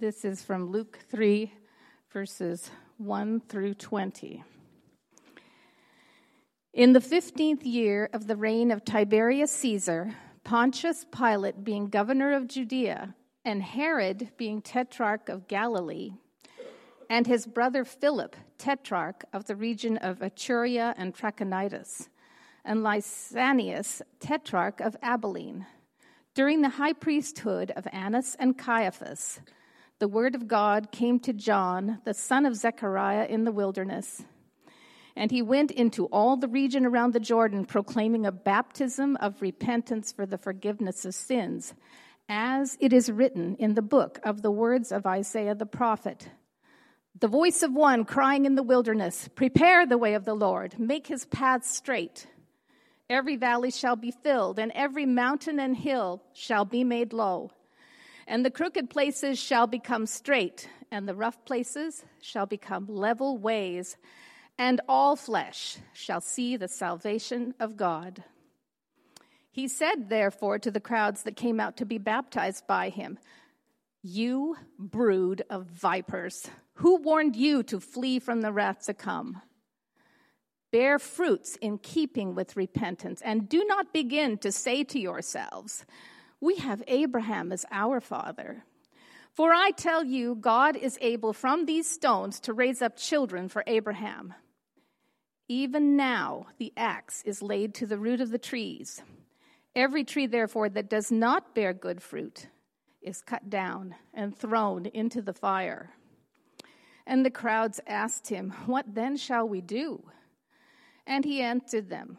This is from Luke 3, verses 1 through 20. In the fifteenth year of the reign of Tiberius Caesar, Pontius Pilate being governor of Judea, and Herod being tetrarch of Galilee, and his brother Philip, tetrarch of the region of Iturea and Trachonitis, and Lysanias, tetrarch of Abilene. During the high priesthood of Annas and Caiaphas, the word of God came to John, the son of Zechariah, in the wilderness. And he went into all the region around the Jordan, proclaiming a baptism of repentance for the forgiveness of sins, as it is written in the book of the words of Isaiah the prophet. The voice of one crying in the wilderness, Prepare the way of the Lord, make his paths straight. Every valley shall be filled, and every mountain and hill shall be made low. And the crooked places shall become straight, and the rough places shall become level ways, and all flesh shall see the salvation of God. He said, therefore, to the crowds that came out to be baptized by him, You brood of vipers, who warned you to flee from the wrath to come? Bear fruits in keeping with repentance, and do not begin to say to yourselves, We have Abraham as our father. For I tell you, God is able from these stones to raise up children for Abraham. Even now, the axe is laid to the root of the trees. Every tree, therefore, that does not bear good fruit is cut down and thrown into the fire. And the crowds asked him, What then shall we do? And he answered them,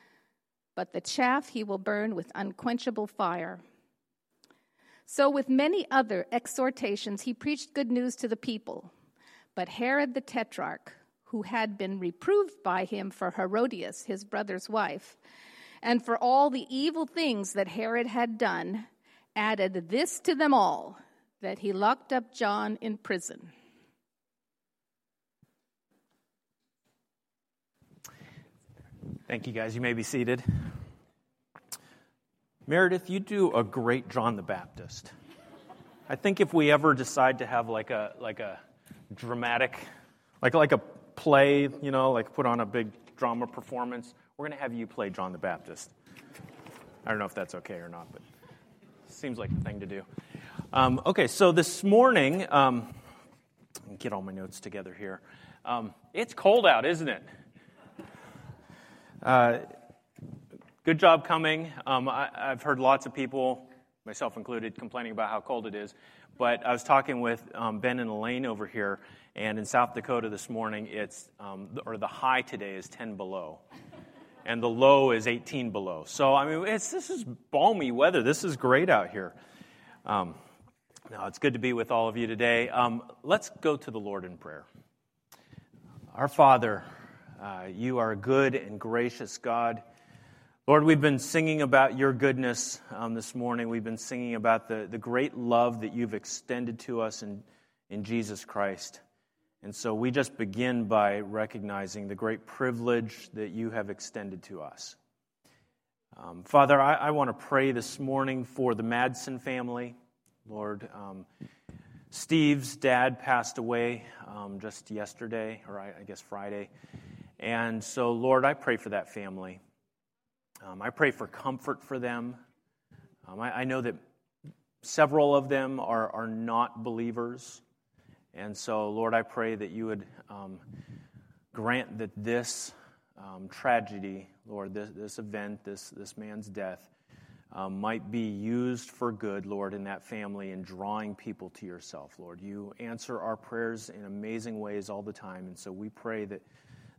but the chaff he will burn with unquenchable fire. So, with many other exhortations, he preached good news to the people. But Herod the Tetrarch, who had been reproved by him for Herodias, his brother's wife, and for all the evil things that Herod had done, added this to them all that he locked up John in prison. Thank you, guys. You may be seated. Meredith, you do a great John the Baptist. I think if we ever decide to have like a like a dramatic, like like a play, you know, like put on a big drama performance, we're to have you play John the Baptist. I don't know if that's okay or not, but seems like the thing to do. Um, okay, so this morning, um, get all my notes together here. Um, it's cold out, isn't it? Uh, good job coming. Um, I, have heard lots of people, myself included, complaining about how cold it is. But I was talking with um, Ben and Elaine over here, and in South Dakota this morning, it's um, or the high today is 10 below, and the low is 18 below. So I mean, this is balmy weather. This is great out here. Um, now it's good to be with all of you today. Um, let's go to the Lord in prayer. Our Father uh, you are a good and gracious God. Lord, we've been singing about your goodness um, this morning. We've been singing about the, the great love that you've extended to us in, in Jesus Christ. And so we just begin by recognizing the great privilege that you have extended to us. Um, Father, I, I want to pray this morning for the Madsen family. Lord, um, Steve's dad passed away um, just yesterday, or I, I guess Friday. And so, Lord, I pray for that family. Um, I pray for comfort for them. Um, I, I, know that several of them are, are not believers. And so, Lord, I pray that you would um, grant that this um, tragedy, Lord, this, this event, this, this man's death, um, might be used for good, Lord, in that family and drawing people to yourself, Lord. You answer our prayers in amazing ways all the time, and so we pray that,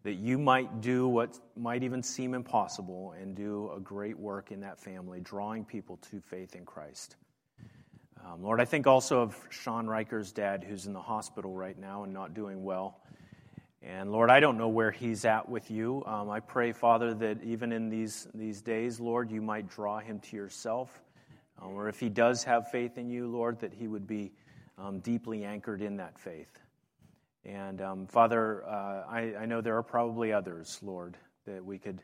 that you might do what might even seem impossible and do a great work in that family, drawing people to faith in Christ. Um, Lord, I think also of Sean Riker's dad, who's in the hospital right now and not doing well. And Lord, I don't know where he's at with you. Um, I pray, Father, that even in these, these days, Lord, you might draw him to yourself. Um, or if he does have faith in you, Lord, that he would be um, deeply anchored in that faith. And um, Father, uh, I, I, know there are probably others, Lord, that we could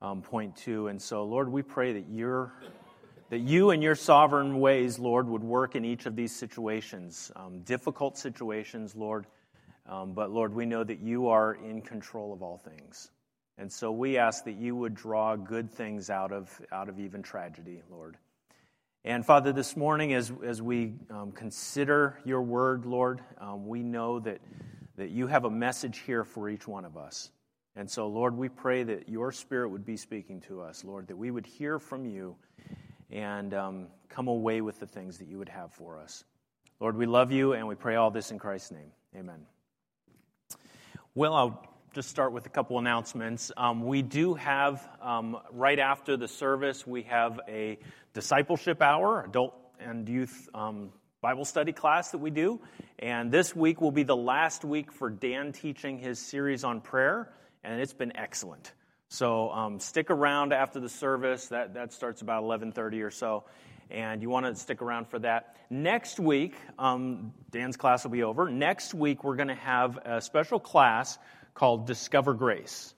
um, point to. And so, Lord, we pray that you're. That you and your sovereign ways, Lord, would work in each of these situations, um, difficult situations, Lord. Um, but Lord, we know that you are in control of all things. And so we ask that you would draw good things out of, out of even tragedy, Lord. And Father, this morning, as, as we um, consider your word, Lord, um, we know that, that you have a message here for each one of us. And so, Lord, we pray that your spirit would be speaking to us, Lord, that we would hear from you and um, come away with the things that you would have for us. Lord, we love you and we pray all this in Christ's name. Amen. Well, I'll just start with a couple announcements. Um, we do have, um, right after the service, we have a discipleship hour, adult and youth um, Bible study class that we do. And this week will be the last week for Dan teaching his series on prayer, and it's been excellent. So um, stick around after the service. That, that starts about 11:30 or so and you want to stick around for that. Next week, um, Dan's class will be over. Next week, we're going to have a special class called Discover Grace.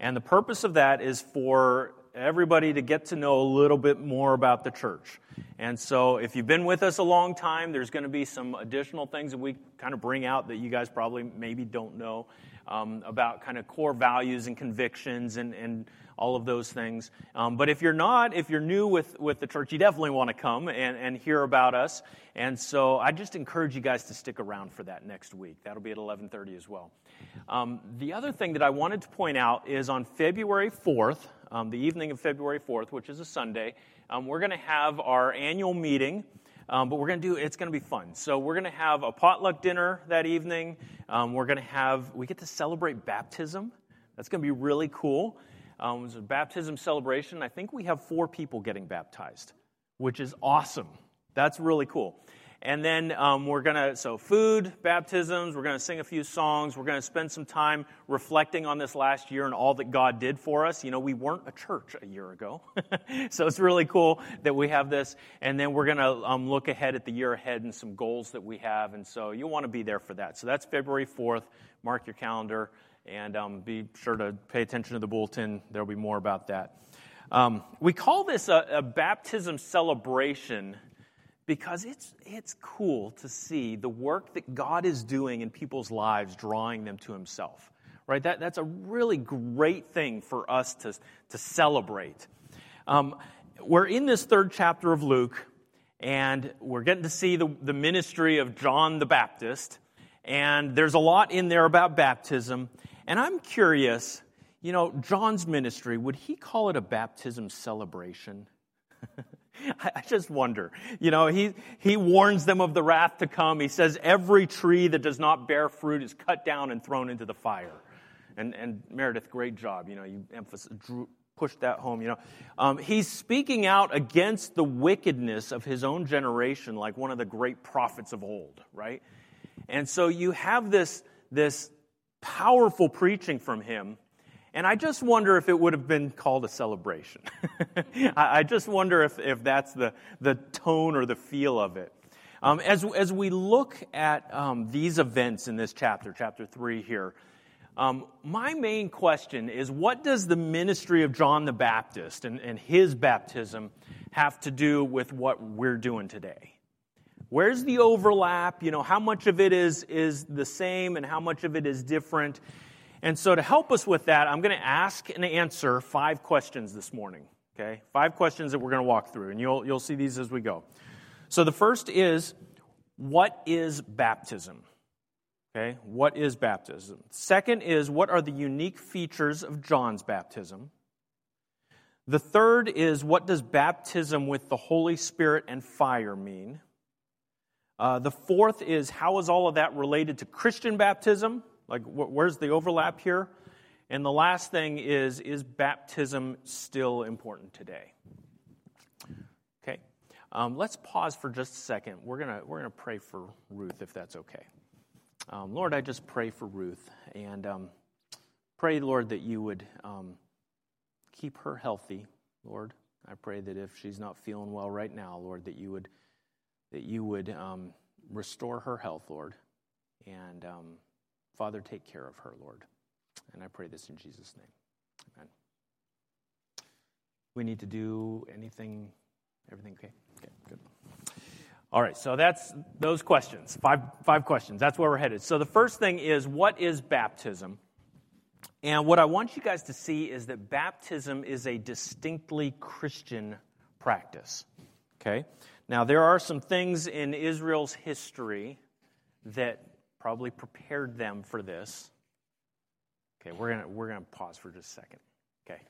And the purpose of that is for everybody to get to know a little bit more about the church. And so, if you've been with us a long time, there's going to be some additional things that we kind of bring out that you guys probably maybe don't know um, about kind of core values and convictions and, and all of those things. Um, but if you're not, if you're new with, with the church, you definitely want to come and, and hear about us. And so I just encourage you guys to stick around for that next week. That'll be at 11:30 as well. Um, the other thing that I wanted to point out is on February 4th, um, the evening of February 4th, which is a Sunday, um, we're going to have our annual meeting. Um, but we're going to do it's going to be fun. So we're going to have a potluck dinner that evening. Um, we're going to have we get to celebrate baptism. That's going to be really cool. Um, it a baptism celebration. I think we have four people getting baptized, which is awesome. That's really cool. And then um, we're going to, so food, baptisms, we're going to sing a few songs. We're going to spend some time reflecting on this last year and all that God did for us. You know, we weren't a church a year ago. so it's really cool that we have this. And then we're going to um, look ahead at the year ahead and some goals that we have. And so you'll want to be there for that. So that's February 4th. Mark your calendar and um, be sure to pay attention to the bulletin. There'll be more about that. Um, we call this a, a, baptism celebration because it's, it's cool to see the work that God is doing in people's lives, drawing them to Himself. Right? That, that's a really great thing for us to, to celebrate. Um, we're in this third chapter of Luke, and we're getting to see the, the ministry of John the Baptist. And there's a lot in there about baptism. And I'm curious, you know, John's ministry, would he call it a baptism celebration? I just wonder. You know, he, he warns them of the wrath to come. He says, Every tree that does not bear fruit is cut down and thrown into the fire. And, and Meredith, great job. You know, you emphasize, drew, pushed that home. You know, um, he's speaking out against the wickedness of his own generation, like one of the great prophets of old, right? And so you have this, this powerful preaching from him. And I just wonder if it would have been called a celebration. I just wonder if, if that's the, the tone or the feel of it. Um, as, as we look at um, these events in this chapter, chapter 3 here, um, my main question is what does the ministry of John the Baptist and, and his baptism have to do with what we're doing today? Where's the overlap? You know, how much of it is, is the same and how much of it is different? And so, to help us with that, I'm going to ask and answer five questions this morning. Okay? Five questions that we're going to walk through, and you'll, you'll see these as we go. So, the first is what is baptism? Okay, what is baptism? Second is what are the unique features of John's baptism? The third is what does baptism with the Holy Spirit and fire mean? Uh, the fourth is how is all of that related to Christian baptism? Like, wh- where's the overlap here? And the last thing is is baptism still important today? Okay, um, let's pause for just a second. We're gonna we're gonna pray for Ruth if that's okay. Um, Lord, I just pray for Ruth and um, pray, Lord, that you would um, keep her healthy, Lord. I pray that if she's not feeling well right now, Lord, that you would that you would um, restore her health, Lord, and um, Father, take care of her, Lord. And I pray this in Jesus' name. Amen. We need to do anything, everything okay? Okay, good. All right, so that's those questions. Five, five questions. That's where we're headed. So the first thing is what is baptism? And what I want you guys to see is that baptism is a distinctly Christian practice. Okay? Now, there are some things in Israel's history that probably prepared them for this. Okay, we're going to we're going to pause for just a second. Okay.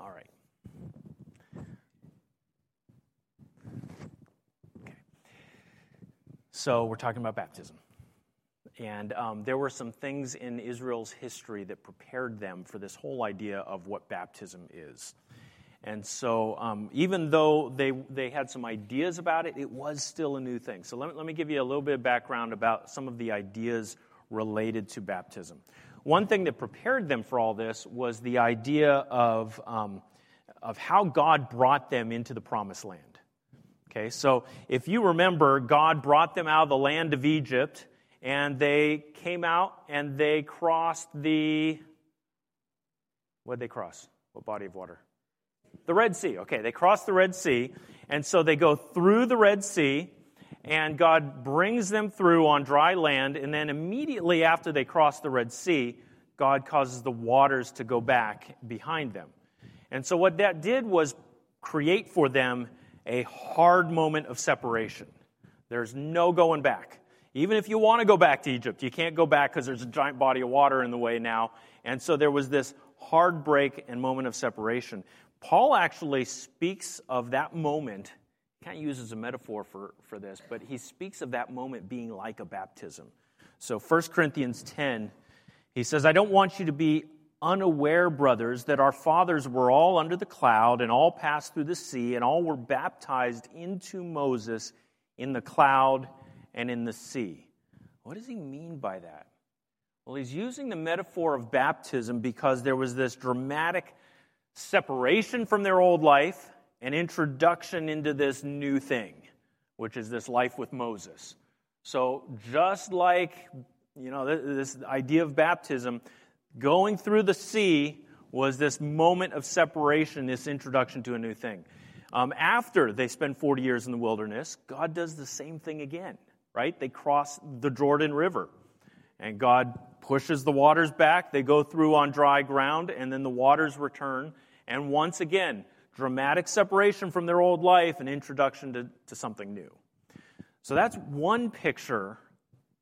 All right. Okay. So we're talking about baptism. And um, there were some things in Israel's history that prepared them for this whole idea of what baptism is. And so, um, even though they, they had some ideas about it, it was still a new thing. So, let me, let me give you a little bit of background about some of the ideas related to baptism. One thing that prepared them for all this was the idea of, um, of how God brought them into the promised land. Okay, so if you remember, God brought them out of the land of Egypt, and they came out and they crossed the. What did they cross? What body of water? The Red Sea. Okay, they cross the Red Sea, and so they go through the Red Sea, and God brings them through on dry land, and then immediately after they cross the Red Sea, God causes the waters to go back behind them. And so what that did was create for them a hard moment of separation. There's no going back. Even if you want to go back to Egypt, you can't go back because there's a giant body of water in the way now. And so there was this hard break and moment of separation. Paul actually speaks of that moment, kind of uses a metaphor for, for this, but he speaks of that moment being like a baptism. So 1 Corinthians 10, he says, I don't want you to be unaware, brothers, that our fathers were all under the cloud and all passed through the sea and all were baptized into Moses in the cloud and in the sea. What does he mean by that? Well, he's using the metaphor of baptism because there was this dramatic separation from their old life and introduction into this new thing, which is this life with Moses. So, just like, you know, this idea of baptism, Going through the sea was this moment of separation, this introduction to a new thing. Um, after they spend 40 years in the wilderness, God does the same thing again, right? They cross the Jordan River, and God pushes the waters back. They go through on dry ground, and then the waters return. And once again, dramatic separation from their old life and introduction to, to something new. So that's one picture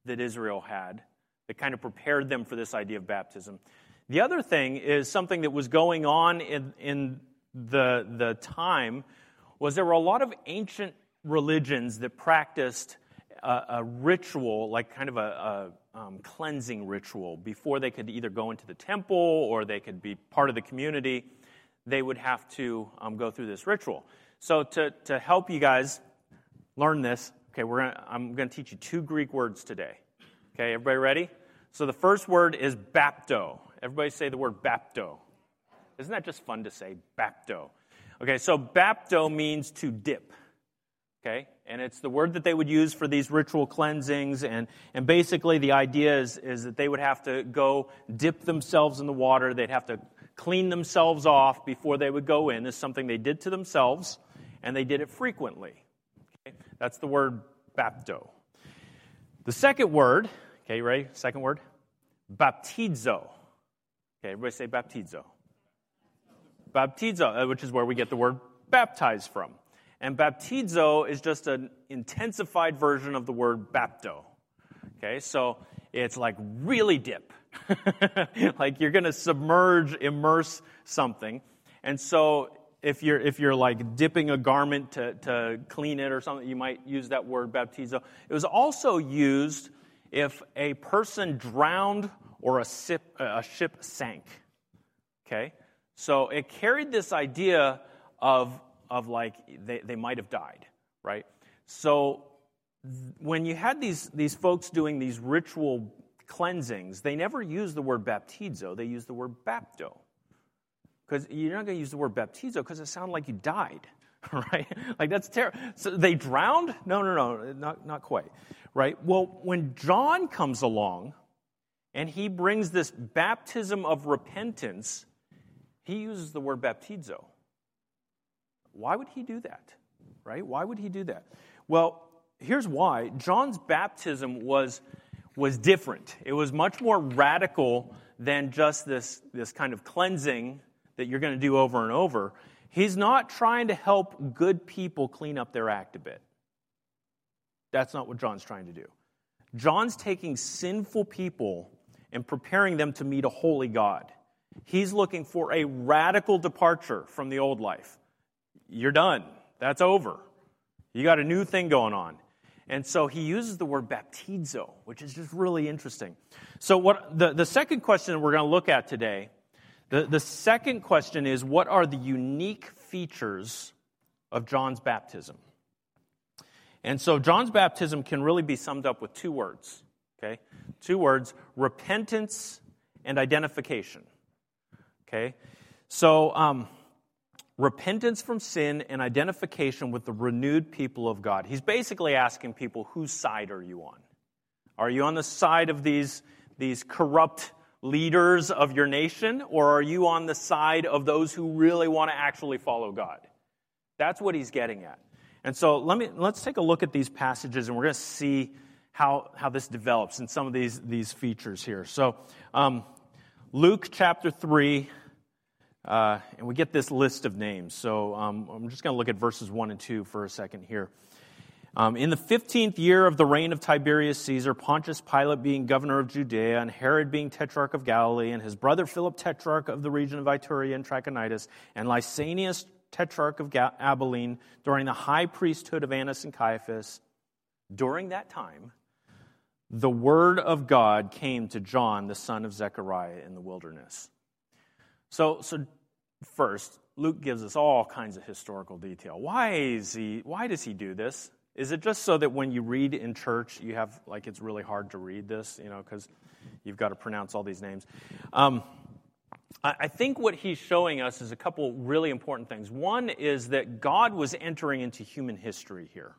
that Israel had that kind of prepared them for this idea of baptism. The other thing is something that was going on in, in the, the time was there were a lot of ancient religions that practiced a, a ritual, like kind of a, a um, cleansing ritual, before they could either go into the temple or they could be part of the community. They would have to um, go through this ritual. So to, to help you guys learn this, okay, we're gonna, I'm going to teach you two Greek words today. Okay, everybody ready? So the first word is bapto. Everybody say the word bapto. Isn't that just fun to say? Bapto. Okay, so bapto means to dip. Okay, and it's the word that they would use for these ritual cleansings. And, and basically, the idea is, is that they would have to go dip themselves in the water. They'd have to clean themselves off before they would go in. Is something they did to themselves, and they did it frequently. Okay? That's the word bapto. The second word Okay, ready? Second word? Baptizo. Okay, everybody say baptizo. Baptizo, uh, which is where we get the word baptize from. And baptizo is just an intensified version of the word bapto. Okay, so it's like really dip. like you're going to submerge, immerse something. And so if you're, if you're like dipping a garment to, to clean it or something, you might use that word baptizo. It was also used if a person drowned or a, sip, a ship sank. Okay? So it carried this idea of, of like they, they might have died, right? So when you had these, these folks doing these ritual cleansings, they never use the word baptizo, they use the word bapto. Because you're not going to use the word baptizo because it sounds like you died, right? Like that's terrible. So they drowned? No, no, no, not, not quite, right? Well, when John comes along and he brings this baptism of repentance, he uses the word baptizo. Why would he do that, right? Why would he do that? Well, here's why John's baptism was, was different. It was much more radical than just this, this kind of cleansing that you're going to do over and over. He's not trying to help good people clean up their act a bit. That's not what John's trying to do. John's taking sinful people and preparing them to meet a holy God. He's looking for a radical departure from the old life. You're done. That's over. You got a new thing going on. And so he uses the word baptizo, which is just really interesting. So, what the, the second question we're going to look at today, the, the second question is what are the unique features of John's baptism? And so, John's baptism can really be summed up with two words, okay? Two words repentance and identification, okay? So, um, repentance from sin and identification with the renewed people of God. He's basically asking people, whose side are you on? Are you on the side of these, these corrupt leaders of your nation, or are you on the side of those who really want to actually follow God? That's what he's getting at. And so let me, let's take a look at these passages and we're going to see how, how this develops in some of these, these features here. So, um, Luke chapter 3, uh, and we get this list of names. So um, I'm just going to look at verses 1 and 2 for a second here. Um, in the 15th year of the reign of Tiberius Caesar, Pontius Pilate being governor of Judea, and Herod being tetrarch of Galilee, and his brother Philip tetrarch of the region of Iturea and Trachonitis, and Lysanias tetrarch of Abilene, during the high priesthood of Annas and Caiaphas, during that time, the word of God came to John, the son of Zechariah, in the wilderness. So, so first, Luke gives us all kinds of historical detail. Why is he? Why does he do this? Is it just so that when you read in church, you have like it's really hard to read this, you know, because you've got to pronounce all these names? Um, I, I think what he's showing us is a couple really important things. One is that God was entering into human history here.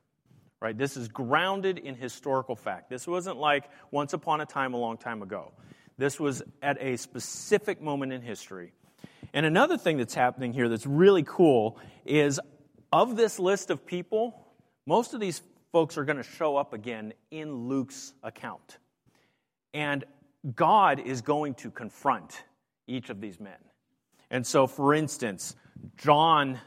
Right? This is grounded in historical fact. This wasn't like once upon a time, a long time ago. This was at a specific moment in history. And another thing that's happening here that's really cool is of this list of people, most of these folks are going to show up again in Luke's account. And God is going to confront each of these men. And so, for instance, John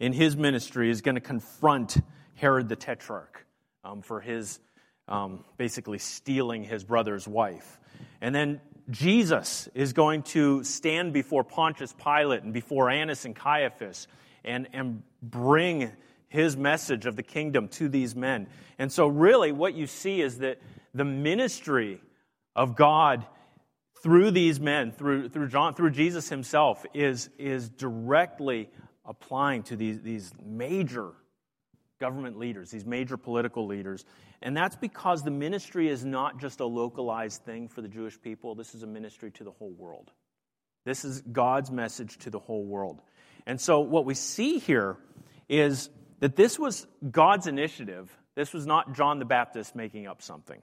in his ministry is going to confront Herod the Tetrarch um, for his um, basically stealing his brother's wife. And then Jesus is going to stand before Pontius Pilate and before Annas and Caiaphas and, and bring his message of the kingdom to these men. And so, really, what you see is that the ministry of God through these men, through, through, John, through Jesus himself, is, is directly applying to these, these major government leaders, these major political leaders. And that's because the ministry is not just a localized thing for the Jewish people, this is a ministry to the whole world. This is God's message to the whole world. And so, what we see here is that this was God's initiative. This was not John the Baptist making up something.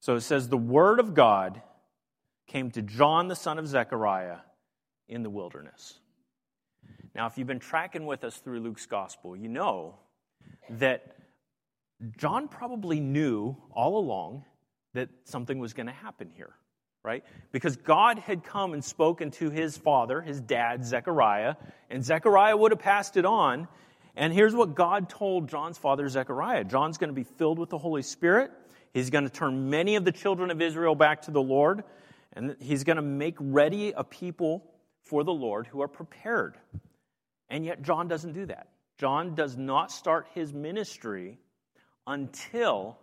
So it says, The word of God came to John the son of Zechariah in the wilderness. Now, if you've been tracking with us through Luke's gospel, you know that John probably knew all along that something was going to happen here, right? Because God had come and spoken to his father, his dad, Zechariah, and Zechariah would have passed it on. And here's what God told John's father, Zechariah John's going to be filled with the Holy Spirit. He's going to turn many of the children of Israel back to the Lord, and he's going to make ready a people for the Lord who are prepared. And yet, John doesn't do that. John does not start his ministry until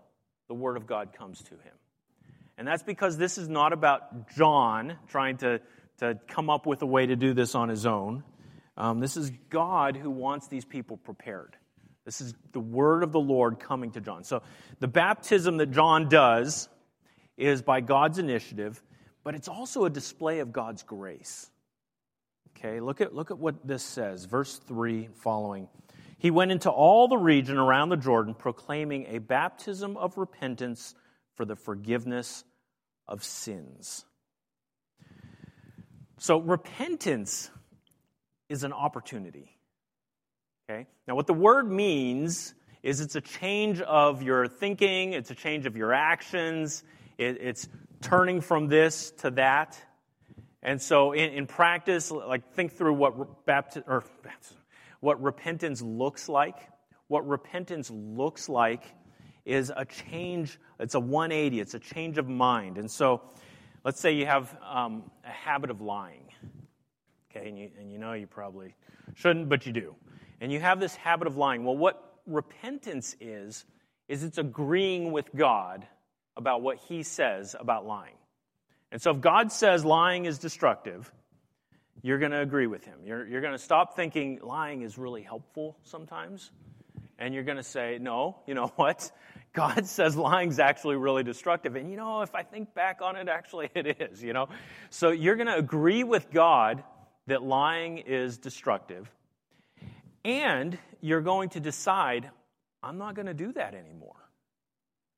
the Word of God comes to him. And that's because this is not about John trying to, to come up with a way to do this on his own. Um, this is God who wants these people prepared. This is the word of the Lord coming to John. So the baptism that John does is by God's initiative, but it's also a display of God's grace. Okay, look at, look at what this says, verse 3 following. He went into all the region around the Jordan, proclaiming a baptism of repentance for the forgiveness of sins. So, repentance is an opportunity. Okay? Now, what the word means is it's a change of your thinking, it's a change of your actions, it, it's turning from this to that. And so, in, in practice, like think through what baptism or what repentance looks like. What repentance looks like is a change, it's a 180, it's a change of mind. And so, let's say you have um, a habit of lying. Okay, and you, and you know you probably shouldn't, but you do. And you have this habit of lying. Well, what repentance is, is it's agreeing with God about what He says about lying. And so if God says lying is destructive, you're going to agree with him. You're, you're going to stop thinking lying is really helpful sometimes. And you're going to say, no, you know what? God says lying's actually really destructive. And you know, if I think back on it, actually it is, you know? So you're going to agree with God that lying is destructive. And you're going to decide, I'm not going to do that anymore.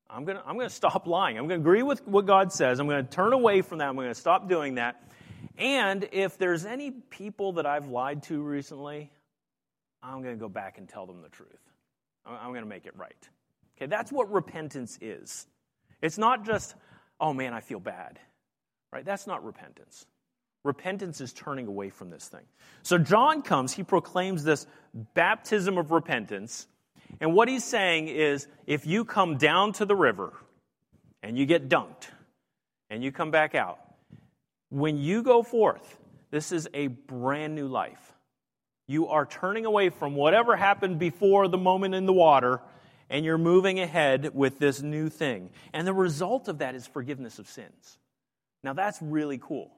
I'm going to, I'm going to stop lying. I'm going to agree with what God says. I'm going to turn away from that. I'm going to stop doing that. And if there's any people that I've lied to recently, I'm going to go back and tell them the truth. I'm going to make it right. Okay, that's what repentance is. It's not just, oh man, I feel bad. Right? That's not repentance. Repentance is turning away from this thing. So John comes, he proclaims this baptism of repentance. And what he's saying is if you come down to the river and you get dunked and you come back out, when you go forth, this is a brand new life. You are turning away from whatever happened before the moment in the water, and you're moving ahead with this new thing. And the result of that is forgiveness of sins. Now, that's really cool.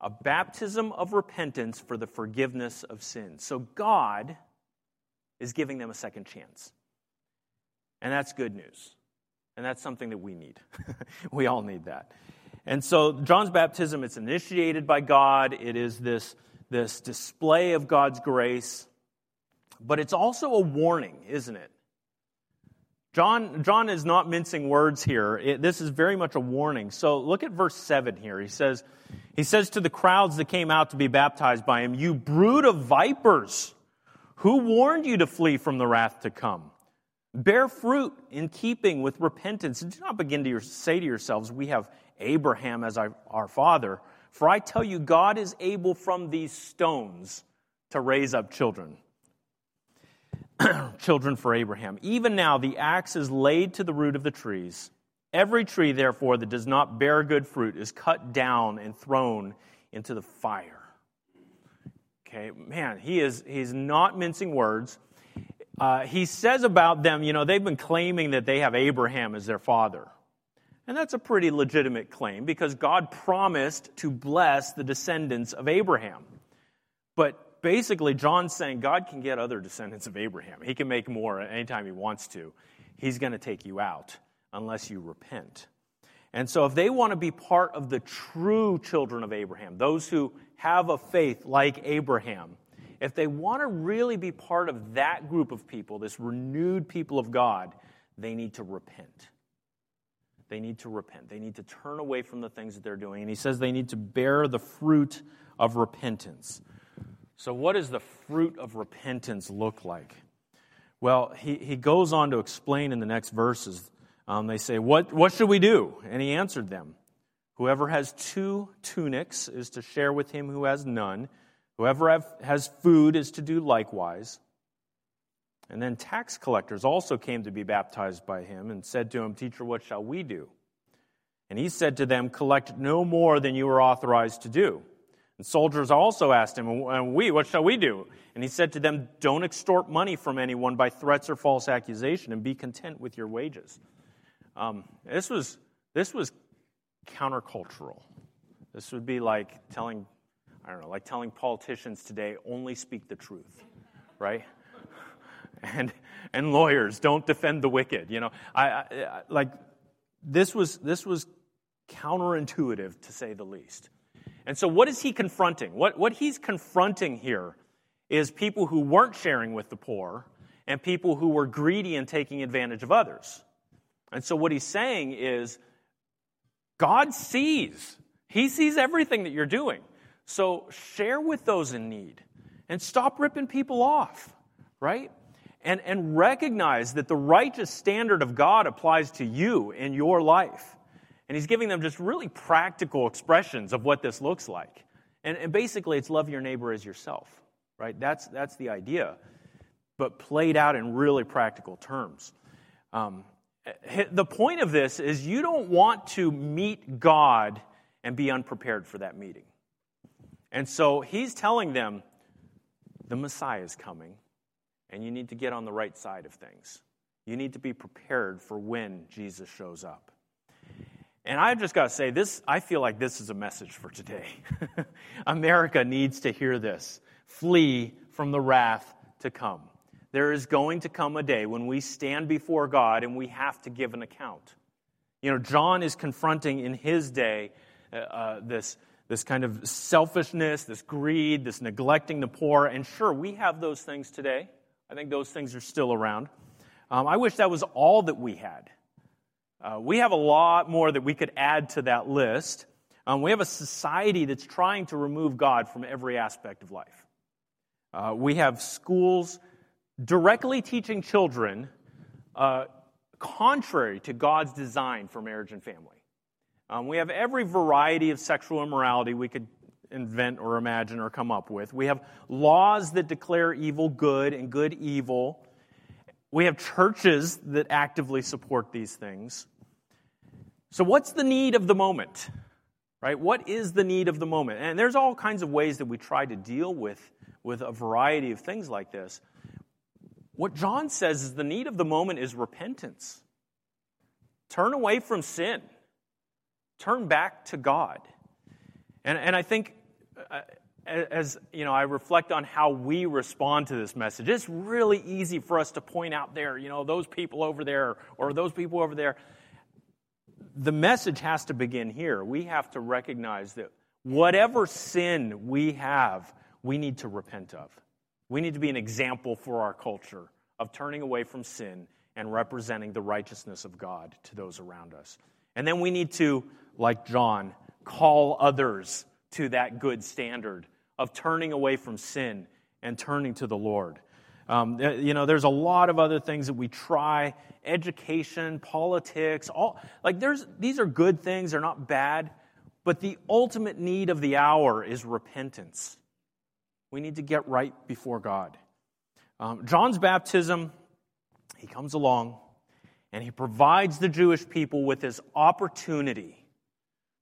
A baptism of repentance for the forgiveness of sins. So, God is giving them a second chance. And that's good news. And that's something that we need. we all need that. And so John's baptism, it's initiated by God. It is this, this display of God's grace. But it's also a warning, isn't it? John, John is not mincing words here. It, this is very much a warning. So look at verse 7 here. He says, he says to the crowds that came out to be baptized by him, You brood of vipers, who warned you to flee from the wrath to come? Bear fruit in keeping with repentance, and do not begin to say to yourselves, We have Abraham as our, our father. For I tell you, God is able from these stones to raise up children. children for Abraham. Even now, the axe is laid to the root of the trees. Every tree, therefore, that does not bear good fruit is cut down and thrown into the fire. Okay, man, he is he's not mincing words. Uh, he says about them, you know, they've been claiming that they have Abraham as their father. And that's a pretty legitimate claim because God promised to bless the descendants of Abraham. But basically, John's saying God can get other descendants of Abraham. He can make more anytime he wants to. He's going to take you out unless you repent. And so, if they want to be part of the true children of Abraham, those who have a faith like Abraham, if they want to really be part of that group of people, this renewed people of God, they need to repent. They need to repent. They need to turn away from the things that they're doing. And he says they need to bear the fruit of repentance. So, what does the fruit of repentance look like? Well, he, he goes on to explain in the next verses. Um, they say, what, what should we do? And he answered them Whoever has two tunics is to share with him who has none. Whoever have, has food is to do likewise. And then tax collectors also came to be baptized by him and said to him, Teacher, what shall we do? And he said to them, Collect no more than you are authorized to do. And soldiers also asked him, And we, what shall we do? And he said to them, Don't extort money from anyone by threats or false accusation, and be content with your wages. Um, this, was, this was countercultural. This would be like telling, I don't know, like telling politicians today, only speak the truth, right? And, and lawyers, don't defend the wicked. You know, I, I like this was, this was counterintuitive to say the least. And so, what is he confronting? What, what he's confronting here is people who weren't sharing with the poor and people who were greedy and taking advantage of others. And so, what he's saying is God sees, He sees everything that you're doing. So, share with those in need and stop ripping people off, right? And, and recognize that the righteous standard of God applies to you in your life. And he's giving them just really practical expressions of what this looks like. And, and basically, it's love your neighbor as yourself, right? That's, that's the idea, but played out in really practical terms. Um, the point of this is you don't want to meet God and be unprepared for that meeting. And so he's telling them the Messiah is coming, and you need to get on the right side of things. You need to be prepared for when Jesus shows up. And I've just got to say, this, I feel like this is a message for today. America needs to hear this. Flee from the wrath to come. There is going to come a day when we stand before God and we have to give an account. You know, John is confronting in his day uh, uh, this, this kind of selfishness, this greed, this neglecting the poor. And sure, we have those things today. I think those things are still around. Um, I wish that was all that we had. Uh, we have a lot more that we could add to that list. Um, we have a society that's trying to remove God from every aspect of life. Uh, we have schools directly teaching children uh, contrary to God's design for marriage and family. Um, we have every variety of sexual immorality we could invent or imagine or come up with. We have laws that declare evil good and good evil. We have churches that actively support these things. So, what's the need of the moment? Right? What is the need of the moment? And there's all kinds of ways that we try to deal with, with a variety of things like this. What John says is the need of the moment is repentance. Turn away from sin, turn back to God. And, and I think as you know, I reflect on how we respond to this message. It's really easy for us to point out there, you know, those people over there or those people over there. The message has to begin here. We have to recognize that whatever sin we have, we need to repent of. We need to be an example for our culture of turning away from sin and representing the righteousness of God to those around us. And then we need to, like John, call others to that good standard of turning away from sin and turning to the Lord. Um, you know, there's a lot of other things that we try education, politics, all like there's these are good things, they're not bad, but the ultimate need of the hour is repentance. We need to get right before God. Um, John's baptism, he comes along and he provides the Jewish people with this opportunity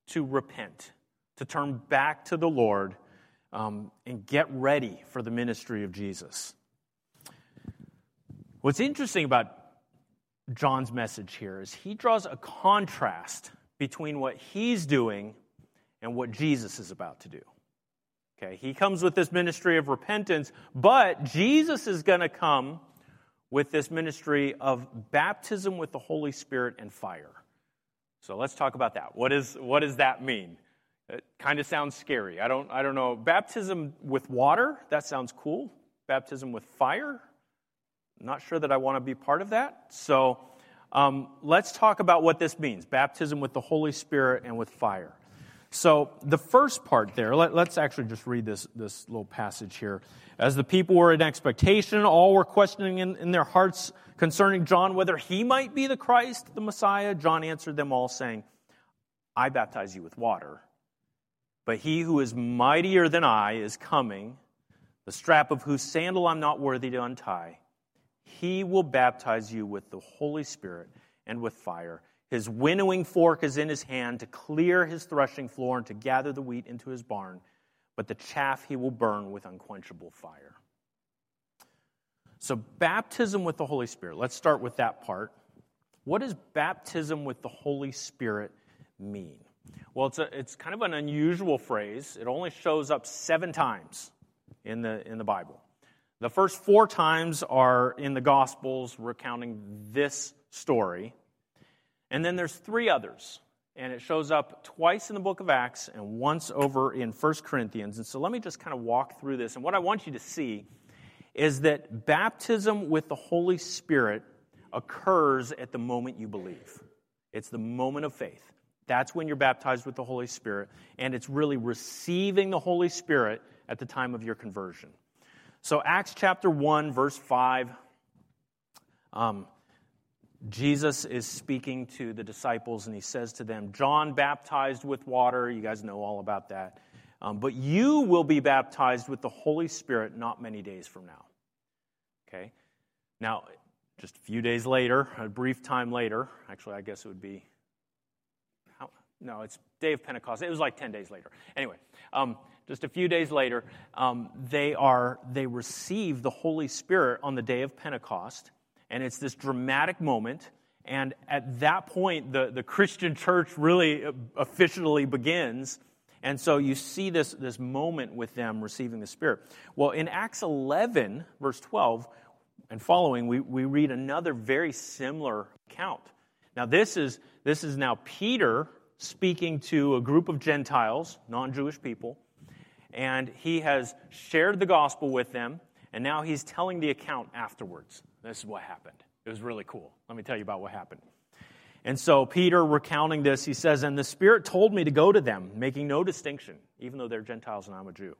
to repent, to turn back to the Lord um, and get ready for the ministry of Jesus. What's interesting about John's message here is he draws a contrast between what he's doing and what Jesus is about to do. Okay, he comes with this ministry of repentance, but Jesus is going to come with this ministry of baptism with the Holy Spirit and fire. So let's talk about that. What, is, what does that mean? It kind of sounds scary. I don't, I don't know. Baptism with water, that sounds cool. Baptism with fire, I'm not sure that I want to be part of that. So um, let's talk about what this means baptism with the Holy Spirit and with fire. So, the first part there, let, us actually just read this, this little passage here. As the people were in expectation, all were questioning in, in their hearts concerning John whether he might be the Christ, the Messiah. John answered them all, saying, I baptize you with water but he who is mightier than I is coming, the strap of whose sandal I'm not worthy to untie. He will baptize you with the Holy Spirit and with fire. His winnowing fork is in his hand to clear his threshing floor and to gather the wheat into his barn, but the chaff he will burn with unquenchable fire. So, baptism with the Holy Spirit. Let's start with that part. What does baptism with the Holy Spirit mean? Well, it's, a, it's kind of an unusual phrase. It only shows up seven times in the, in the Bible. The first four times are in the Gospels recounting this story. And then there's three others. And it shows up twice in the book of Acts and once over in 1 Corinthians. And so let me just kind of walk through this. And what I want you to see is that baptism with the Holy Spirit occurs at the moment you believe. It's the moment of faith. That's when you're baptized with the Holy Spirit. And it's really receiving the Holy Spirit at the time of your conversion. So, Acts chapter 1, verse 5, um, Jesus is speaking to the disciples and he says to them, John baptized with water. You guys know all about that. Um, but you will be baptized with the Holy Spirit not many days from now. Okay? Now, just a few days later, a brief time later, actually, I guess it would be, no, it's day of Pentecost. It was like 10 days later. Anyway, um, just a few days later, um, they are they receive the Holy Spirit on the day of Pentecost, and it's this dramatic moment. And at that point, the, the Christian church really uh, officially begins. And so you see this, this moment with them receiving the Spirit. Well, in Acts 11, verse 12 and following, we, we read another very similar account. Now, this is, this is now Peter speaking to a group of Gentiles, non Jewish people and he has shared the gospel with them, and now he's telling the account afterwards. This is what happened. It was really cool. Let me tell you about what happened. And so, Peter, recounting this, he says, And the Spirit told me to go to them, making no distinction, even though they're Gentiles and I'm a Jew.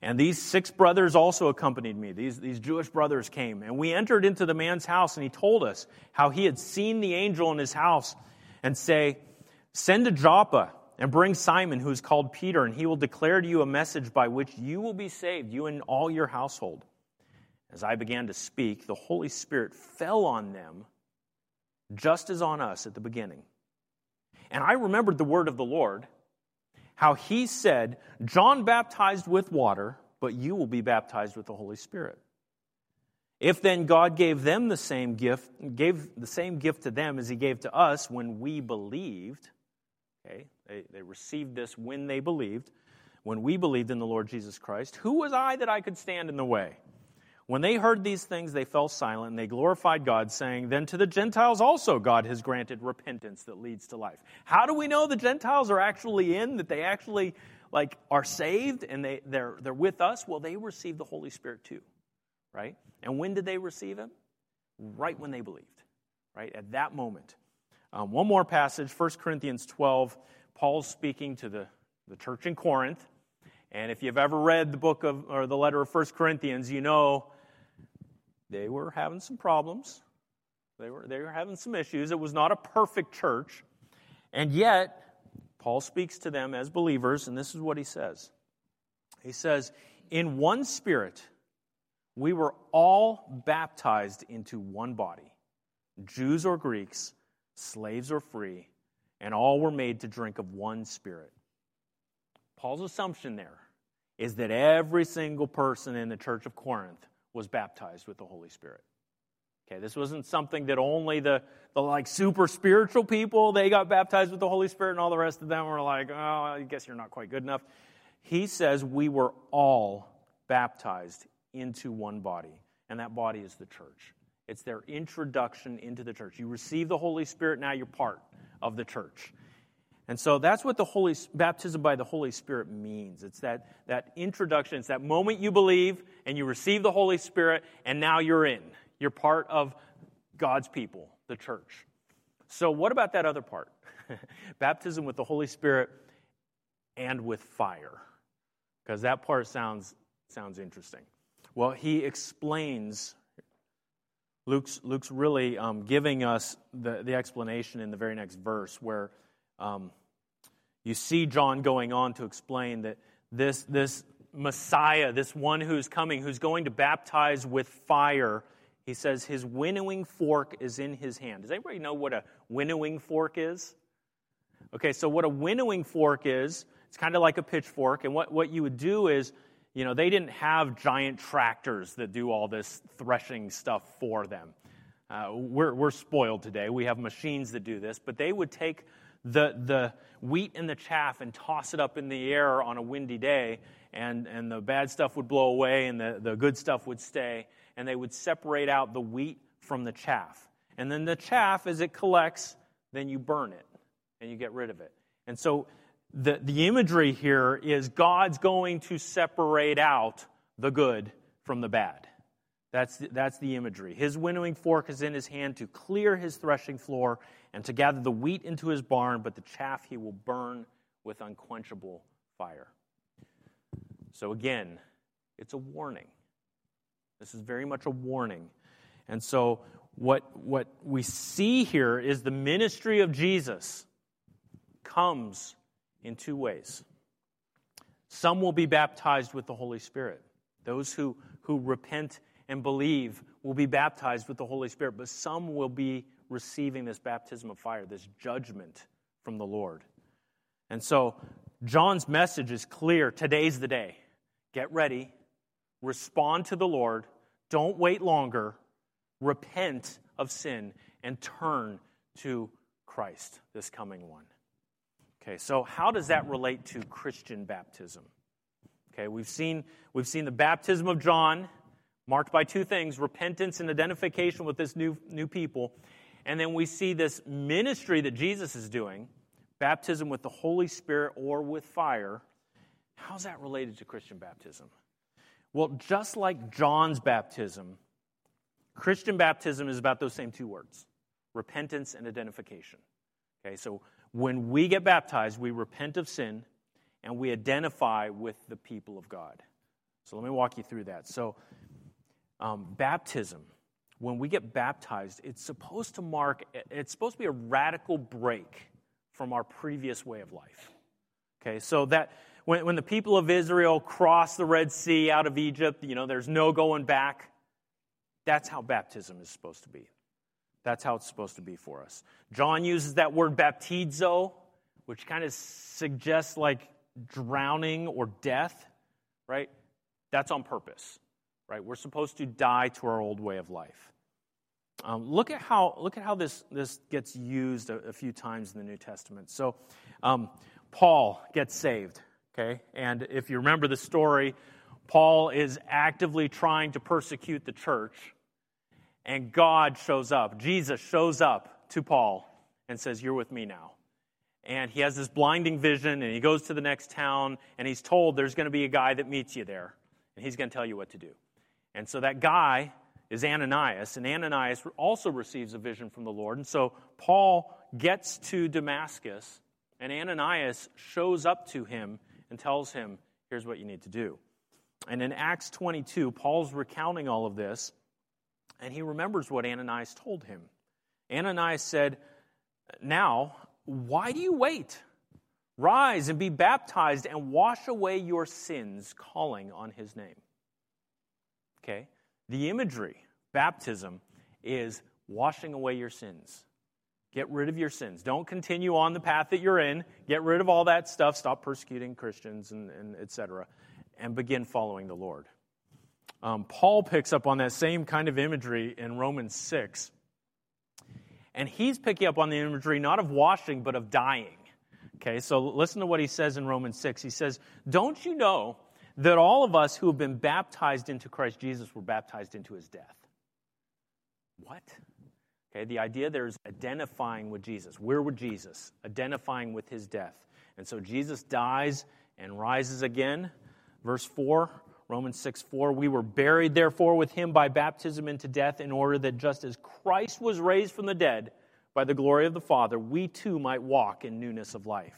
And these six brothers also accompanied me. These, these Jewish brothers came. And we entered into the man's house, and he told us how he had seen the angel in his house and say, Send to Joppa and bring Simon, who is called Peter, and he will declare to you a message by which you will be saved, you and all your household. As I began to speak, the Holy Spirit fell on them, just as on us at the beginning. And I remembered the word of the Lord, how he said, John baptized with water, but you will be baptized with the Holy Spirit. If then God gave them the same gift, gave the same gift to them as he gave to us when we believed, okay, they, they received this when they believed, when we believed in the Lord Jesus Christ. Who was I that I could stand in the way? When they heard these things, they fell silent and they glorified God, saying, Then to the Gentiles also God has granted repentance that leads to life. How do we know the Gentiles are actually in, that they actually like are saved and they, they're, they're with us? Well, they received the Holy Spirit too, right? And when did they receive Him? Right when they believed, right? At that moment. Um, one more passage, 1 Corinthians 12, Paul's speaking to the, the church in Corinth. And if you've ever read the book of, or the letter of 1 Corinthians, you know they were having some problems. They were, they were having some issues. It was not a perfect church. And yet, Paul speaks to them as believers, and this is what he says. He says, In one spirit, we were all baptized into one body, Jews or Greeks, slaves or free and all were made to drink of one spirit. Paul's assumption there is that every single person in the church of Corinth was baptized with the Holy Spirit. Okay, this wasn't something that only the, the like super spiritual people they got baptized with the Holy Spirit and all the rest of them were like, oh, I guess you're not quite good enough. He says we were all baptized into one body, and that body is the church. It's their introduction into the church. You receive the Holy Spirit, now you're part of the church. And so that's what the Holy baptism by the Holy Spirit means. It's that, that introduction, it's that moment you believe and you receive the Holy Spirit, and now you're in. You're part of God's people, the church. So, what about that other part? baptism with the Holy Spirit and with fire. Because that part sounds, sounds interesting. Well, he explains Luke's, Luke's really um, giving us the, the explanation in the very next verse where um, you see John going on to explain that this, this Messiah, this one who's coming, who's going to baptize with fire, He says his winnowing fork is in his hand. Does anybody know what a winnowing fork is? Okay, so what a winnowing fork is, it's kind of like a pitchfork. And what, what you would do is, you know, they didn't have giant tractors that do all this threshing stuff for them. Uh, we're, we're spoiled today. We have machines that do this, but they would take the, the wheat and the chaff and toss it up in the air on a windy day, and, and the bad stuff would blow away and the, the good stuff would stay and they would separate out the wheat from the chaff. And then the chaff, as it collects, then you burn it and you get rid of it. And so the, the imagery here is God's going to separate out the good from the bad. That's the, that's the imagery. His winnowing fork is in his hand to clear his threshing floor and to gather the wheat into his barn, but the chaff he will burn with unquenchable fire. So again, it's a warning. This is very much a warning. And so, what, what we see here is the ministry of Jesus comes in two ways. Some will be baptized with the Holy Spirit. Those who, who repent and believe will be baptized with the Holy Spirit, but some will be receiving this baptism of fire, this judgment from the Lord. And so, John's message is clear. Today's the day. Get ready respond to the Lord, don't wait longer, repent of sin, and turn to Christ, this coming one. Okay, so how does that relate to Christian baptism? Okay, we've seen, we've seen the baptism of John, marked by two things repentance and identification with this new, new people. And then we see this ministry that Jesus is doing, baptism with the Holy Spirit or with fire. How's that related to Christian baptism? Well, just like John's baptism, Christian baptism is about those same two words repentance and identification. Okay, so when we get baptized, we repent of sin and we identify with the people of God. So let me walk you through that. So, um, baptism, when we get baptized, it's supposed to mark, it's supposed to be a radical break from our previous way of life. Okay, so that when, when the people of Israel crossed the Red Sea out of Egypt, you know, there's no going back. That's how baptism is supposed to be. That's how it's supposed to be for us. John uses that word baptizo, which kind of suggests like drowning or death, right? That's on purpose, right? We're supposed to die to our old way of life. Um, look at how look at how this this gets used a, a few times in the New Testament. So, um, Paul gets saved. Okay? And if you remember the story, Paul is actively trying to persecute the church, and God shows up. Jesus shows up to Paul and says, You're with me now. And he has this blinding vision, and he goes to the next town, and he's told there's going to be a guy that meets you there, and he's going to tell you what to do. And so that guy is Ananias, and Ananias also receives a vision from the Lord. And so Paul gets to Damascus, and Ananias shows up to him and tells him, here's what you need to do. And in Acts 22, Paul's recounting all of this, and he remembers what Ananias told him. Ananias said, Now, why do you wait? Rise and be baptized and wash away your sins, calling on his name. Okay? The imagery, baptism, is washing away your sins. Get rid of your sins. Don't continue on the path that you're in. Get rid of all that stuff. Stop persecuting Christians and, and etc. And begin following the Lord. Um, Paul picks up on that same kind of imagery in Romans 6. And he's picking up on the imagery not of washing, but of dying. Okay, so listen to what he says in Romans 6. He says, Don't you know that all of us who have been baptized into Christ Jesus were baptized into his death? What? Okay, the idea there is identifying with Jesus. We're with Jesus, identifying with his death. And so Jesus dies and rises again. Verse 4, Romans 6 4, we were buried therefore with him by baptism into death, in order that just as Christ was raised from the dead by the glory of the Father, we too might walk in newness of life.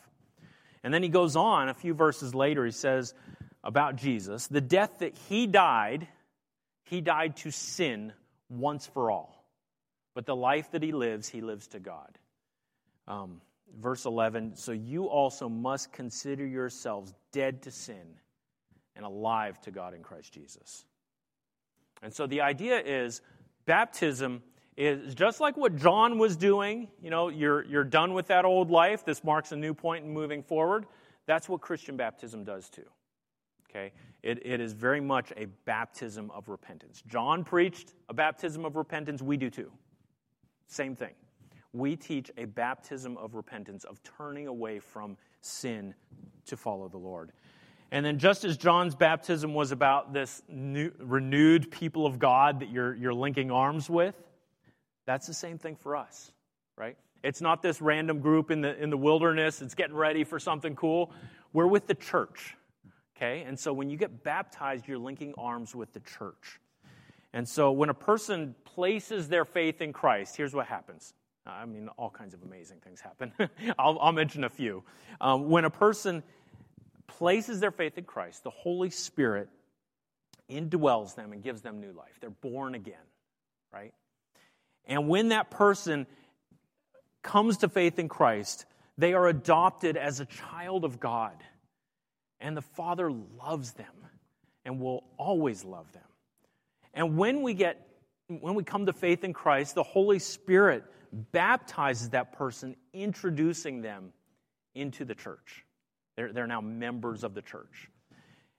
And then he goes on a few verses later, he says about Jesus, the death that he died, he died to sin once for all but the life that he lives, he lives to God. Um, verse 11 So you also must consider yourselves dead to sin and alive to God in Christ Jesus. And so the idea is baptism is just like what John was doing. You know, you're, you're done with that old life. This marks a new point in moving forward. That's what Christian baptism does too. Okay? It, it is very much a baptism of repentance. John preached a baptism of repentance. We do too. Same thing. We teach a baptism of repentance, of turning away from sin to follow the Lord. And then, just as John's baptism was about this new, renewed people of God that you're, you're linking arms with, that's the same thing for us, right? It's not this random group in the, in the wilderness, it's getting ready for something cool. We're with the church, okay? And so, when you get baptized, you're linking arms with the church. And so, when a person places their faith in Christ, here's what happens. I mean, all kinds of amazing things happen. I'll, I'll, mention a few. Um, when a person places their faith in Christ, the Holy Spirit indwells them and gives them new life. They're born again, right? And when that person comes to faith in Christ, they are adopted as a child of God. And the Father loves them and will always love them. And when we get when we come to faith in Christ, the Holy Spirit baptizes that person, introducing them into the church. They're, they're now members of the church.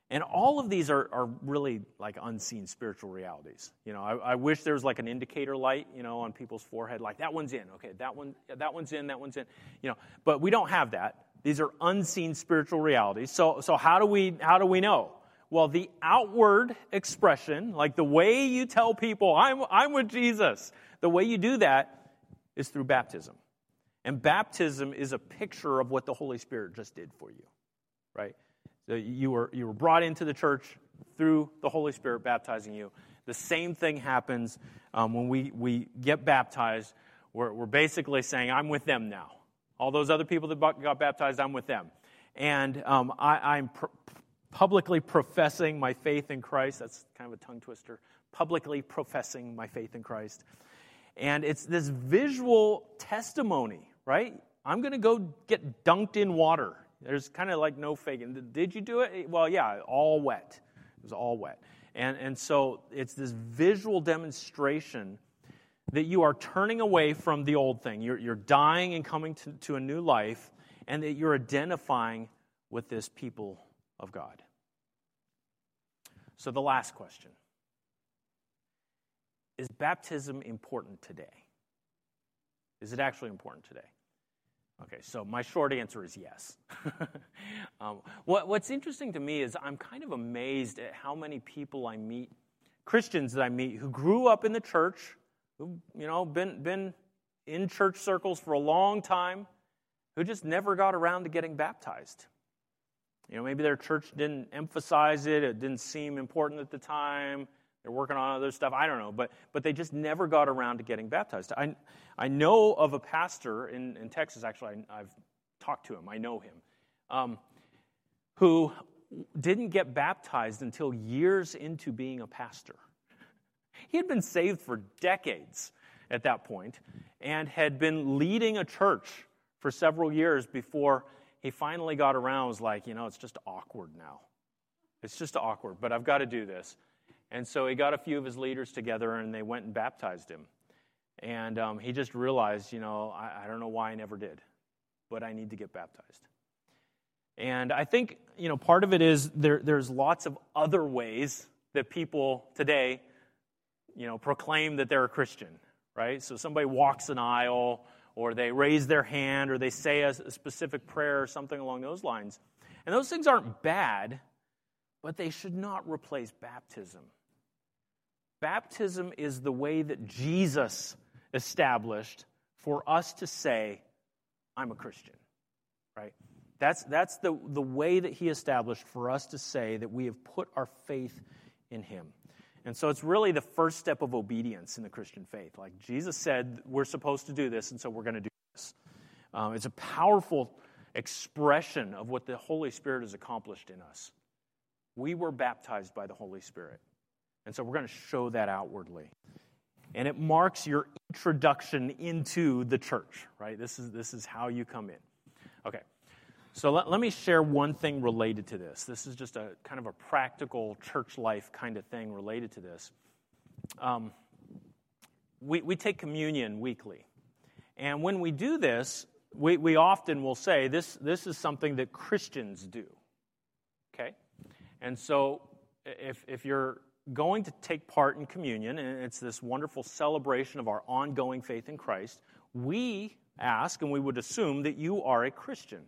And all of these are, are really like unseen spiritual realities. You know, I, I, wish there was like an indicator light, you know, on people's forehead, like that one's in, okay, that one, that one's in, that one's in, you know. But we don't have that. These are unseen spiritual realities. So, so how do we how do we know? Well, the outward expression, like the way you tell people, I'm I'm with Jesus, the way you do that is through baptism. And baptism is a picture of what the Holy Spirit just did for you, right? So you were, you were brought into the church through the Holy Spirit baptizing you. The same thing happens um, when we, we get baptized. We're, we're basically saying, I'm with them now. All those other people that got baptized, I'm with them. And um, I, am pr- publicly professing my faith in Christ. That's kind of a tongue twister. Publicly professing my faith in Christ. And it's this visual testimony, right? I'm going to go get dunked in water. There's kind of like no faking. Did you do it? Eh, well, yeah, all wet. It was all wet. And, and so it's this visual demonstration that you are turning away from the old thing. You're, you're dying and coming to, to a new life, and that you're identifying with this people of God. So, the last question is baptism important today? Is it actually important today? Okay, so my short answer is yes. um, what, what's interesting to me is I'm kind of amazed at how many people I meet, Christians that I meet, who grew up in the church, who you know been been in church circles for a long time, who just never got around to getting baptized. You know, maybe their church didn't emphasize it; it didn't seem important at the time. They're working on other stuff. I don't know. But, but they just never got around to getting baptized. I, I know of a pastor in, in Texas, actually, I, have talked to him, I know him, um, who didn't get baptized until years into being a pastor. He had been saved for decades at that point and had been leading a church for several years before he finally got around was like you know it's just awkward now it's just awkward but i've got to do this and so he got a few of his leaders together and they went and baptized him. And um, he just realized, you know, I, I don't know why I never did, but I need to get baptized. And I think, you know, part of it is there, there's lots of other ways that people today, you know, proclaim that they're a Christian, right? So somebody walks an aisle, or they raise their hand, or they say a, a specific prayer, or something along those lines. And those things aren't bad, but they should not replace baptism. Baptism is the way that Jesus established for us to say, I'm a Christian, right? That's, that's the, the way that he established for us to say that we have put our faith in him. And so it's really the first step of obedience in the Christian faith. Like Jesus said, we're supposed to do this, and so we're going to do this. Um, it's a powerful expression of what the Holy Spirit has accomplished in us. We were baptized by the Holy Spirit. And so we're going to show that outwardly. And it marks your introduction into the church, right? This is, this is how you come in. Okay, so let, let me share one thing related to this. This is just a kind of a practical church life kind of thing related to this. Um, we, we take communion weekly. And when we do this, we, we often will say this, this is something that Christians do. Okay? And so if, if you're going to take part in communion, and it's this wonderful celebration of our ongoing faith in Christ, we ask and we would assume that you are a Christian.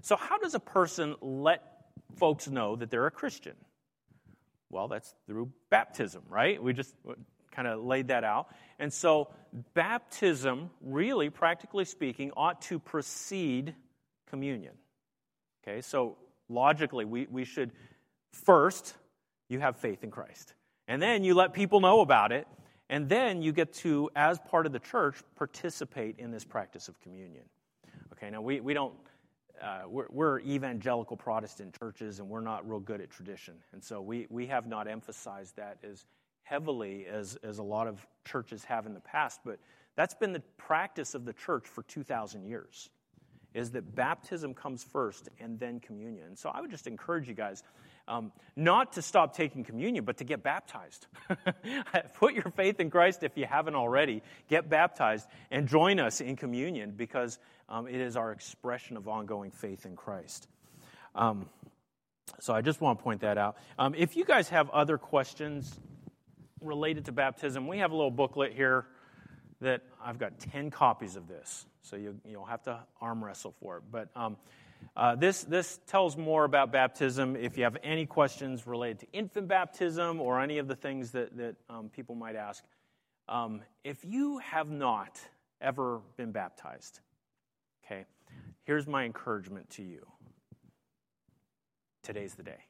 So, how does a person let folks know that they're a Christian? Well, that's through baptism, right? We just kind of laid that out. And so, baptism, really, practically speaking, ought to precede communion. Okay, so logically, we, we should first, you have faith in Christ. And then you let people know about it. And then you get to, as part of the church, participate in this practice of communion. Okay, now we, we don't, uh, we're, we're, evangelical Protestant churches and we're not real good at tradition. And so we, we have not emphasized that as heavily as, as a lot of churches have in the past. But that's been the practice of the church for 2,000 years, is that baptism comes first and then communion. So I would just encourage you guys um, not to stop taking communion, but to get baptized. Put your faith in Christ if you haven't already. Get baptized and join us in communion because um, it is our expression of ongoing faith in Christ. Um, so I just want to point that out. Um, if you guys have other questions related to baptism, we have a little booklet here that I've got 10 copies of this. So you, you'll have to arm wrestle for it. But um, uh, this, this tells more about baptism. If you have any questions related to infant baptism or any of the things that, that um, people might ask, um, if you have not ever been baptized, okay, here's my encouragement to you. Today's the day.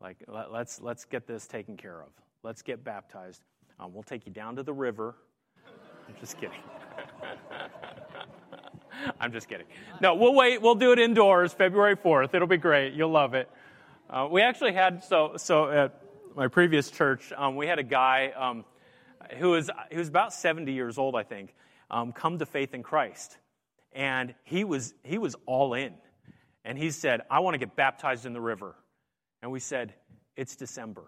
Like, let, let's, let's get this taken care of. Let's get baptized. Um, we'll take you down to the river. I'm just kidding. I'm just kidding. No, we'll wait. We'll do it indoors, February 4th. It'll be great. You'll love it. Uh, we actually had so so at my previous church, um, we had a guy um, who was he was about 70 years old, I think, um, come to faith in Christ, and he was he was all in, and he said, "I want to get baptized in the river," and we said, "It's December,"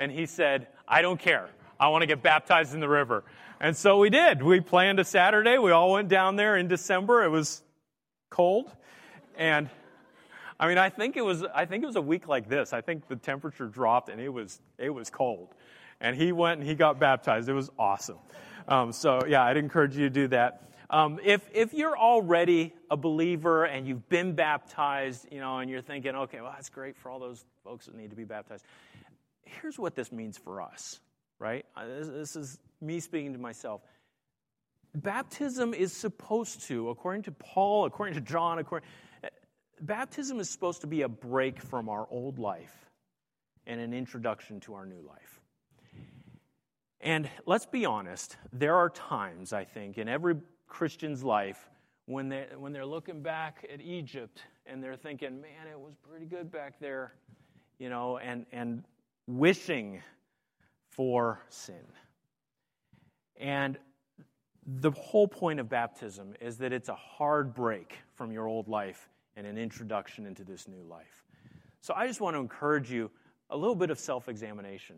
and he said, "I don't care." I want to get baptized in the river. And so we did. We planned a Saturday. We all went down there in December. It was cold. And I mean, I think it was I think it was a week like this. I think the temperature dropped and it was it was cold. And he went and he got baptized. It was awesome. Um, so yeah, I'd encourage you to do that. Um, if if you're already a believer and you've been baptized, you know, and you're thinking, okay, well, that's great for all those folks that need to be baptized. Here's what this means for us right? Uh, this is me speaking to myself. Baptism is supposed to, according to Paul, according to John, according, uh, baptism is supposed to be a break from our old life and an introduction to our new life. And let's be honest, there are times, I think, in every Christian's life when, they, when they're looking back at Egypt and they're thinking, man, it was pretty good back there, you know, and, and wishing for sin. And the whole point of baptism is that it's a hard break from your old life and an introduction into this new life. So I just want to encourage you a little bit of self examination.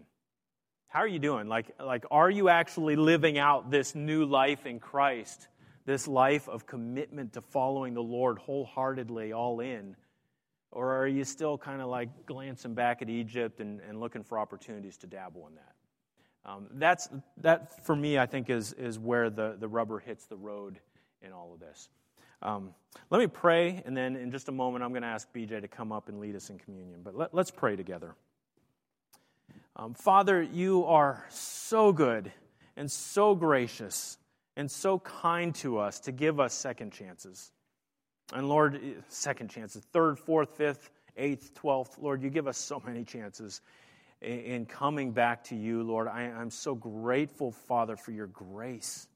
How are you doing? Like, like, are you actually living out this new life in Christ? This life of commitment to following the Lord wholeheartedly, all in? Or are you still kind of like glancing back at Egypt and, and looking for opportunities to dabble in that? Um, that's, that, for me, I think, is, is where the, the rubber hits the road in all of this. Um, let me pray, and then in just a moment, I'm going to ask BJ to come up and lead us in communion. But let, us pray together. Um, Father, you are so good and so gracious and so kind to us to give us second chances. And Lord, second chances, third, fourth, fifth, eighth, twelfth. Lord, you give us so many chances in coming back to you, Lord. I, am so grateful, Father, for your grace.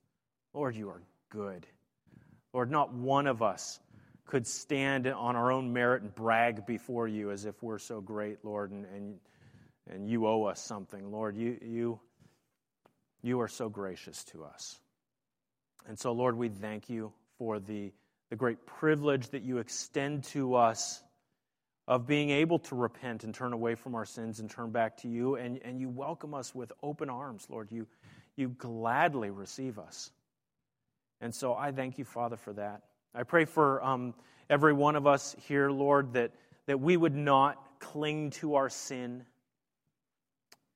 Lord, you are good. Lord, not one of us could stand on our own merit and brag before you as if we're so great, Lord, and, and, and you owe us something. Lord, you, you, you are so gracious to us. And so, Lord, we thank you for the, the great privilege that you extend to us of being able to repent and turn away from our sins and turn back to you. And, and you welcome us with open arms, Lord. You, you gladly receive us. And so I thank you, Father, for that. I pray for um, every one of us here, Lord, that, that we would not cling to our sin.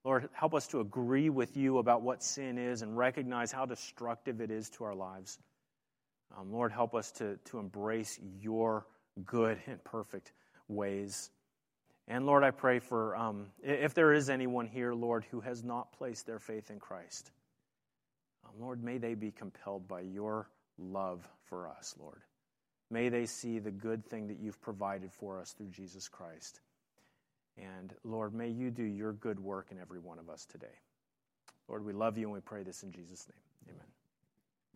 Lord, help us to agree with you about what sin is and recognize how destructive it is to our lives. Um, Lord, help us to, to embrace your good and perfect ways. And Lord, I pray for um, if there is anyone here, Lord, who has not placed their faith in Christ, um, Lord, may they be compelled by your love for us, Lord. May they see the good thing that you've provided for us through Jesus Christ. And Lord, may you do your good work in every one of us today. Lord, we love you and we pray this in Jesus' name. Amen.